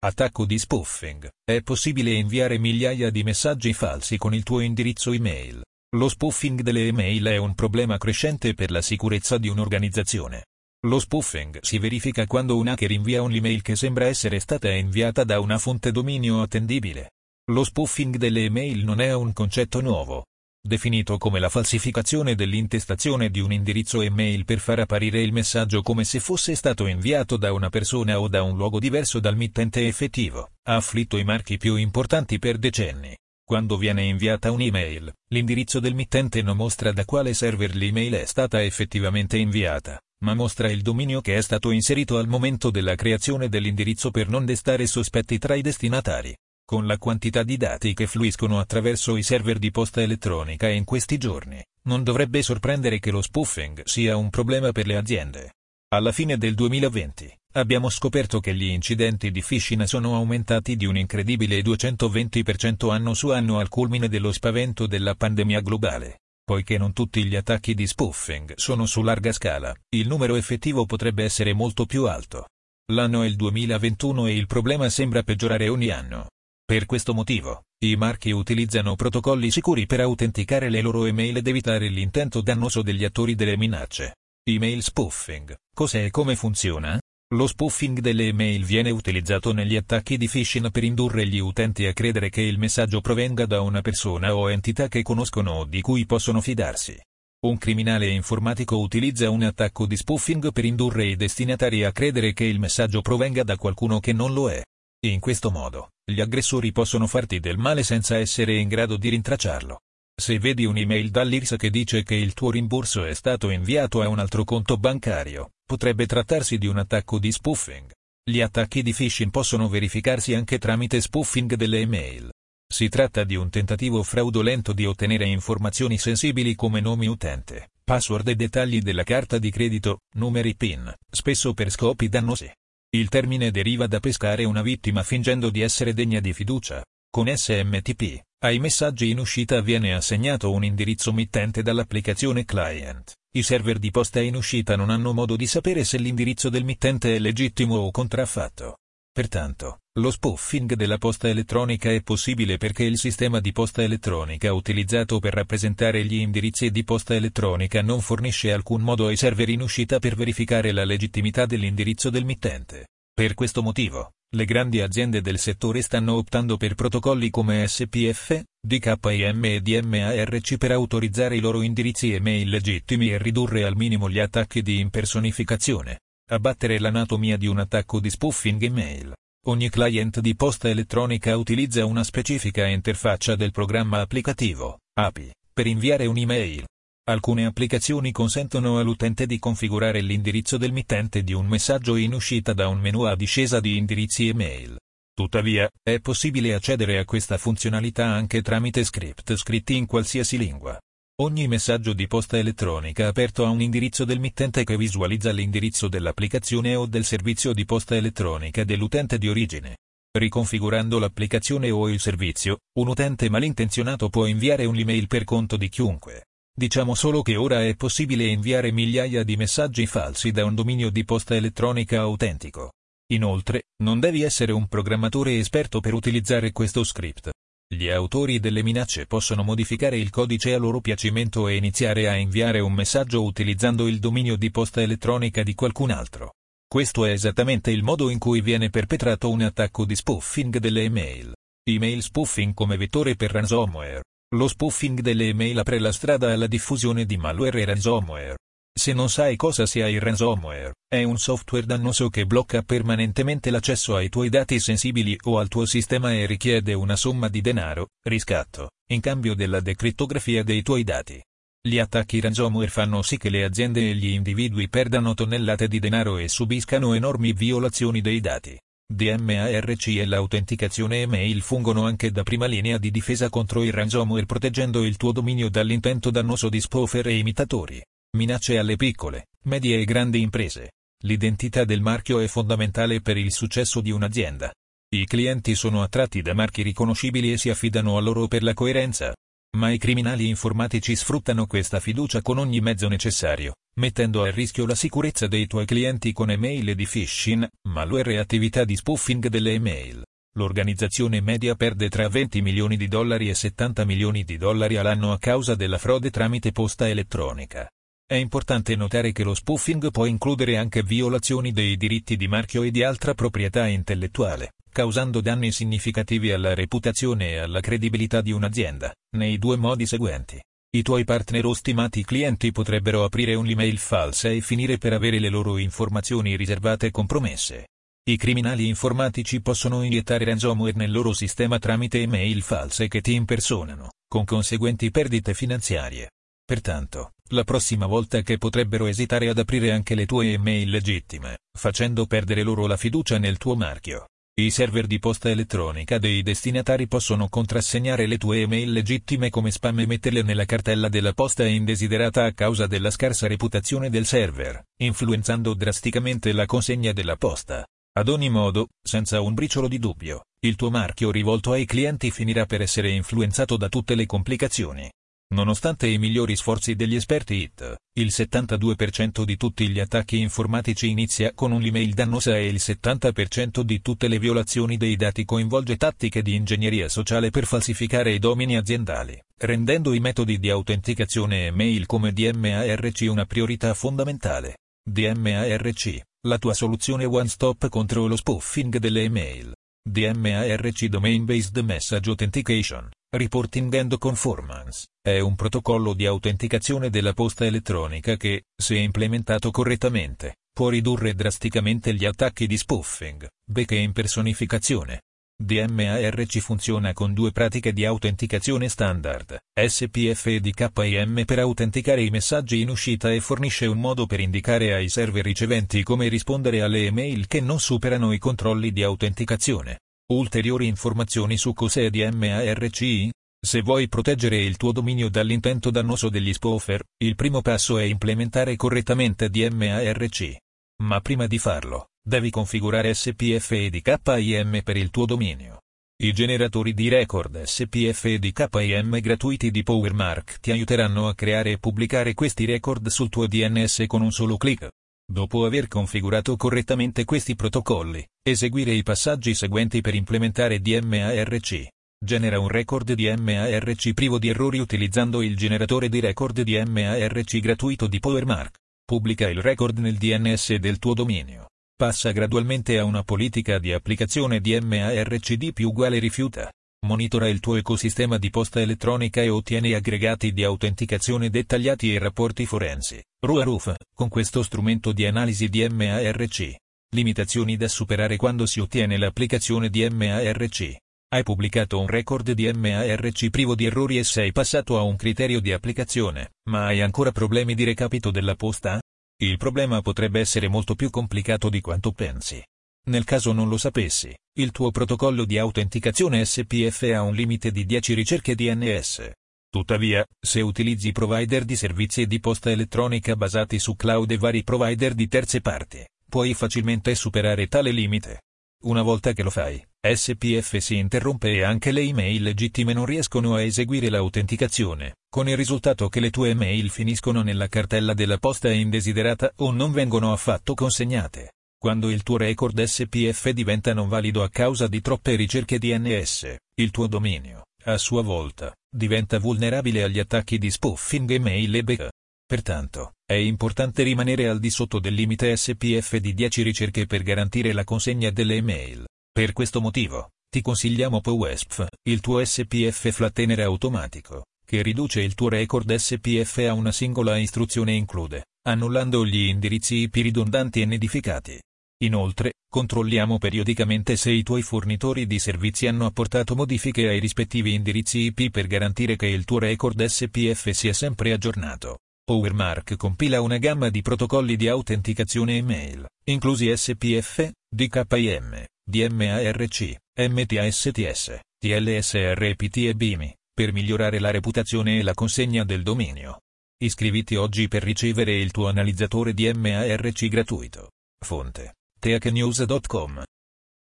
Attacco di spoofing. È possibile inviare migliaia di messaggi falsi con il tuo indirizzo email. Lo spoofing delle email è un problema crescente per la sicurezza di un'organizzazione. Lo spoofing si verifica quando un hacker invia un'email che sembra essere stata inviata da una fonte dominio attendibile. Lo spoofing delle email non è un concetto nuovo, definito come la falsificazione dell'intestazione di un indirizzo email per far apparire il messaggio come se fosse stato inviato da una persona o da un luogo diverso dal mittente effettivo, ha afflitto i marchi più importanti per decenni. Quando viene inviata un'email, l'indirizzo del mittente non mostra da quale server l'email è stata effettivamente inviata, ma mostra il dominio che è stato inserito al momento della creazione dell'indirizzo per non destare sospetti tra i destinatari. Con la quantità di dati che fluiscono attraverso i server di posta elettronica in questi giorni, non dovrebbe sorprendere che lo spoofing sia un problema per le aziende. Alla fine del 2020, abbiamo scoperto che gli incidenti di phishing sono aumentati di un incredibile 220% anno su anno al culmine dello spavento della pandemia globale. Poiché non tutti gli attacchi di spoofing sono su larga scala, il numero effettivo potrebbe essere molto più alto. L'anno è il 2021 e il problema sembra peggiorare ogni anno. Per questo motivo, i marchi utilizzano protocolli sicuri per autenticare le loro email ed evitare l'intento dannoso degli attori delle minacce. Email spoofing. Cos'è e come funziona? Lo spoofing delle email viene utilizzato negli attacchi di phishing per indurre gli utenti a credere che il messaggio provenga da una persona o entità che conoscono o di cui possono fidarsi. Un criminale informatico utilizza un attacco di spoofing per indurre i destinatari a credere che il messaggio provenga da qualcuno che non lo è. In questo modo, gli aggressori possono farti del male senza essere in grado di rintracciarlo. Se vedi un'email dall'IRS che dice che il tuo rimborso è stato inviato a un altro conto bancario, potrebbe trattarsi di un attacco di spoofing. Gli attacchi di phishing possono verificarsi anche tramite spoofing delle email. Si tratta di un tentativo fraudolento di ottenere informazioni sensibili come nomi utente, password e dettagli della carta di credito, numeri PIN, spesso per scopi dannosi. Il termine deriva da pescare una vittima fingendo di essere degna di fiducia. Con SMTP, ai messaggi in uscita viene assegnato un indirizzo mittente dall'applicazione client. I server di posta in uscita non hanno modo di sapere se l'indirizzo del mittente è legittimo o contraffatto. Pertanto, lo spoofing della posta elettronica è possibile perché il sistema di posta elettronica utilizzato per rappresentare gli indirizzi di posta elettronica non fornisce alcun modo ai server in uscita per verificare la legittimità dell'indirizzo del mittente. Per questo motivo, le grandi aziende del settore stanno optando per protocolli come SPF, DKIM e DMARC per autorizzare i loro indirizzi email legittimi e ridurre al minimo gli attacchi di impersonificazione. Abbattere l'anatomia di un attacco di spoofing email. Ogni client di posta elettronica utilizza una specifica interfaccia del programma applicativo, API, per inviare un'email. Alcune applicazioni consentono all'utente di configurare l'indirizzo del mittente di un messaggio in uscita da un menu a discesa di indirizzi email. Tuttavia, è possibile accedere a questa funzionalità anche tramite script scritti in qualsiasi lingua. Ogni messaggio di posta elettronica aperto ha un indirizzo del mittente che visualizza l'indirizzo dell'applicazione o del servizio di posta elettronica dell'utente di origine. Riconfigurando l'applicazione o il servizio, un utente malintenzionato può inviare un'email per conto di chiunque. Diciamo solo che ora è possibile inviare migliaia di messaggi falsi da un dominio di posta elettronica autentico. Inoltre, non devi essere un programmatore esperto per utilizzare questo script. Gli autori delle minacce possono modificare il codice a loro piacimento e iniziare a inviare un messaggio utilizzando il dominio di posta elettronica di qualcun altro. Questo è esattamente il modo in cui viene perpetrato un attacco di spoofing delle email. Email spoofing come vettore per ransomware. Lo spoofing delle email apre la strada alla diffusione di malware e ransomware. Se non sai cosa sia il ransomware, è un software dannoso che blocca permanentemente l'accesso ai tuoi dati sensibili o al tuo sistema e richiede una somma di denaro, riscatto, in cambio della decrittografia dei tuoi dati. Gli attacchi ransomware fanno sì che le aziende e gli individui perdano tonnellate di denaro e subiscano enormi violazioni dei dati. DMARC e l'autenticazione email fungono anche da prima linea di difesa contro il ransomware proteggendo il tuo dominio dall'intento dannoso di spoofer e imitatori. Minacce alle piccole, medie e grandi imprese. L'identità del marchio è fondamentale per il successo di un'azienda. I clienti sono attratti da marchi riconoscibili e si affidano a loro per la coerenza. Ma i criminali informatici sfruttano questa fiducia con ogni mezzo necessario, mettendo a rischio la sicurezza dei tuoi clienti con email di phishing, malware e attività di spoofing delle email. L'organizzazione media perde tra 20 milioni di dollari e 70 milioni di dollari all'anno a causa della frode tramite posta elettronica. È importante notare che lo spoofing può includere anche violazioni dei diritti di marchio e di altra proprietà intellettuale, causando danni significativi alla reputazione e alla credibilità di un'azienda, nei due modi seguenti. I tuoi partner o stimati clienti potrebbero aprire un'email falsa e finire per avere le loro informazioni riservate compromesse. I criminali informatici possono iniettare ransomware nel loro sistema tramite email false che ti impersonano, con conseguenti perdite finanziarie. Pertanto, la prossima volta che potrebbero esitare ad aprire anche le tue email legittime, facendo perdere loro la fiducia nel tuo marchio. I server di posta elettronica dei destinatari possono contrassegnare le tue email legittime come spam e metterle nella cartella della posta indesiderata a causa della scarsa reputazione del server, influenzando drasticamente la consegna della posta. Ad ogni modo, senza un briciolo di dubbio, il tuo marchio rivolto ai clienti finirà per essere influenzato da tutte le complicazioni. Nonostante i migliori sforzi degli esperti IT, il 72% di tutti gli attacchi informatici inizia con un'email dannosa e il 70% di tutte le violazioni dei dati coinvolge tattiche di ingegneria sociale per falsificare i domini aziendali, rendendo i metodi di autenticazione email come DMARC una priorità fondamentale. DMARC la tua soluzione one stop contro lo spoofing delle email. DMARC Domain Based Message Authentication, Reporting and Conformance, è un protocollo di autenticazione della posta elettronica che, se implementato correttamente, può ridurre drasticamente gli attacchi di spoofing, becche e impersonificazione. DMARC funziona con due pratiche di autenticazione standard, SPF e DKIM per autenticare i messaggi in uscita e fornisce un modo per indicare ai server riceventi come rispondere alle email che non superano i controlli di autenticazione. Ulteriori informazioni su cos'è DMARC? Se vuoi proteggere il tuo dominio dall'intento dannoso degli spoofer, il primo passo è implementare correttamente DMARC. Ma prima di farlo, devi configurare SPF e DKIM per il tuo dominio. I generatori di record SPF e DKIM gratuiti di PowerMark ti aiuteranno a creare e pubblicare questi record sul tuo DNS con un solo clic. Dopo aver configurato correttamente questi protocolli, eseguire i passaggi seguenti per implementare DMARC. Genera un record DMARC privo di errori utilizzando il generatore di record DMARC gratuito di PowerMark. Pubblica il record nel DNS del tuo dominio. Passa gradualmente a una politica di applicazione di MARCD più uguale rifiuta. Monitora il tuo ecosistema di posta elettronica e ottieni aggregati di autenticazione dettagliati e rapporti forensi. RUARUF, con questo strumento di analisi di MARC. Limitazioni da superare quando si ottiene l'applicazione di MARC. Hai pubblicato un record di MARC privo di errori e sei passato a un criterio di applicazione, ma hai ancora problemi di recapito della posta? Il problema potrebbe essere molto più complicato di quanto pensi. Nel caso non lo sapessi, il tuo protocollo di autenticazione SPF ha un limite di 10 ricerche DNS. Tuttavia, se utilizzi provider di servizi di posta elettronica basati su cloud e vari provider di terze parti, puoi facilmente superare tale limite. Una volta che lo fai, SPF si interrompe e anche le email legittime non riescono a eseguire l'autenticazione, con il risultato che le tue email finiscono nella cartella della posta indesiderata o non vengono affatto consegnate. Quando il tuo record SPF diventa non valido a causa di troppe ricerche DNS, il tuo dominio, a sua volta, diventa vulnerabile agli attacchi di spoofing email e backup. Pertanto, è importante rimanere al di sotto del limite SPF di 10 ricerche per garantire la consegna delle email. Per questo motivo, ti consigliamo POWESP, il tuo SPF flattener automatico, che riduce il tuo record SPF a una singola istruzione e include, annullando gli indirizzi IP ridondanti e nidificati. Inoltre, controlliamo periodicamente se i tuoi fornitori di servizi hanno apportato modifiche ai rispettivi indirizzi IP per garantire che il tuo record SPF sia sempre aggiornato. PowerMark compila una gamma di protocolli di autenticazione email, inclusi SPF, DKIM, DMARC, MTASTS, TLSRPT e BIMI, per migliorare la reputazione e la consegna del dominio. Iscriviti oggi per ricevere il tuo analizzatore DMARC gratuito. Fonte: teachenews.com